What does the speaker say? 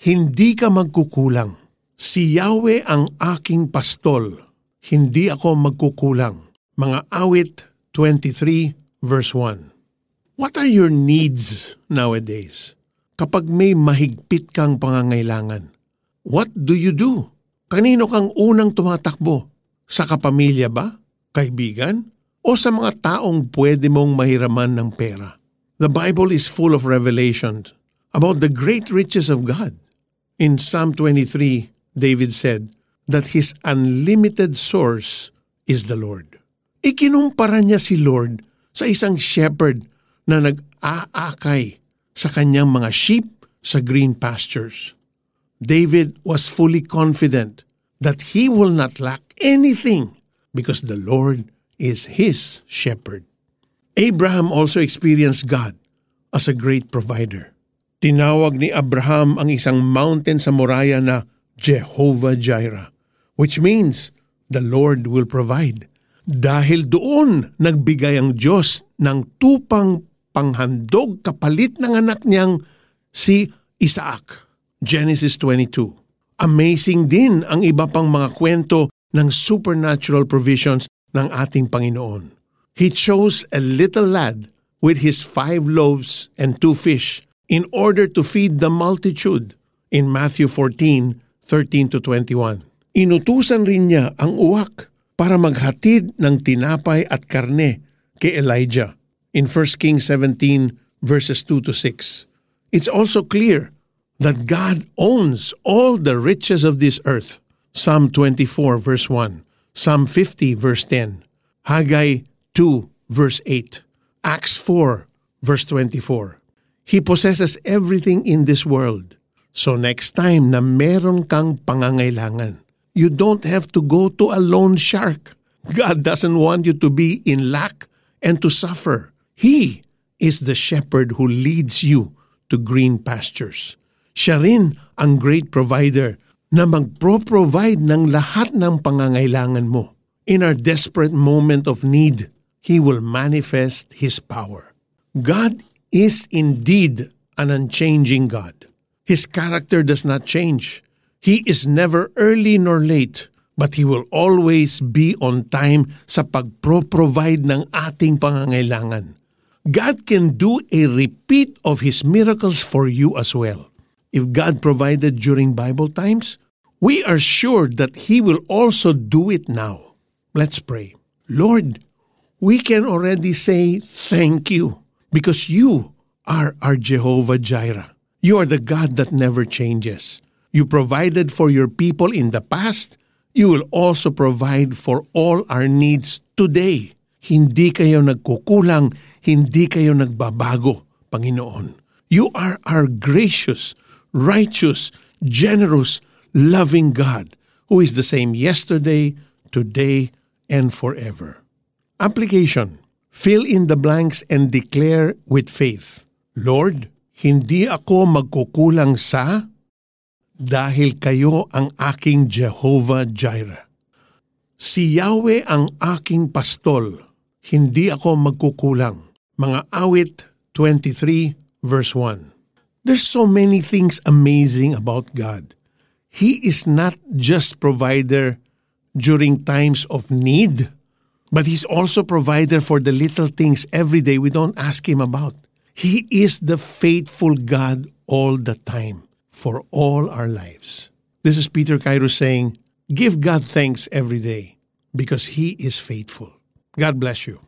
hindi ka magkukulang. Si Yahweh ang aking pastol, hindi ako magkukulang. Mga awit 23 verse 1. What are your needs nowadays? Kapag may mahigpit kang pangangailangan, what do you do? Kanino kang unang tumatakbo? Sa kapamilya ba? Kaibigan? O sa mga taong pwede mong mahiraman ng pera? The Bible is full of revelations about the great riches of God. In Psalm 23, David said that his unlimited source is the Lord. Ikinumpara niya si Lord sa isang shepherd na nag-aakay sa kanyang mga sheep sa green pastures. David was fully confident that he will not lack anything because the Lord is his shepherd. Abraham also experienced God as a great provider. Tinawag ni Abraham ang isang mountain sa Moriah na Jehovah Jireh, which means the Lord will provide. Dahil doon nagbigay ang Diyos ng tupang panghandog kapalit ng anak niyang si Isaac. Genesis 22. Amazing din ang iba pang mga kwento ng supernatural provisions ng ating Panginoon. He chose a little lad with his five loaves and two fish in order to feed the multitude in Matthew 14, 13 to 21. Inutusan rin niya ang uwak para maghatid ng tinapay at karne kay Elijah in 1 Kings 17 verses 2 to 6. It's also clear that God owns all the riches of this earth. Psalm 24 verse 1, Psalm 50 verse 10, Haggai 2 verse 8, Acts 4 verse 24. He possesses everything in this world. So next time na meron kang pangangailangan, you don't have to go to a loan shark. God doesn't want you to be in lack and to suffer. He is the shepherd who leads you to green pastures. Siya rin ang great provider na magpro-provide ng lahat ng pangangailangan mo. In our desperate moment of need, He will manifest His power. God is indeed an unchanging God. His character does not change. He is never early nor late, but He will always be on time sa pagpro-provide ng ating pangangailangan. God can do a repeat of His miracles for you as well. If God provided during Bible times, we are sure that He will also do it now. Let's pray. Lord, we can already say thank you because you are our Jehovah Jireh. You are the God that never changes. You provided for your people in the past. You will also provide for all our needs today. Hindi kayo nagkukulang, hindi kayo nagbabago, Panginoon. You are our gracious, righteous, generous, loving God who is the same yesterday, today, and forever. Application Fill in the blanks and declare with faith, Lord, hindi ako magkukulang sa dahil kayo ang aking Jehovah Jireh. Si Yahweh ang aking pastol, hindi ako magkukulang. Mga awit 23 verse 1. There's so many things amazing about God. He is not just provider during times of need, But He's also provider for the little things every day we don't ask Him about. He is the faithful God all the time for all our lives. This is Peter Cairo saying, Give God thanks every day because He is faithful. God bless you.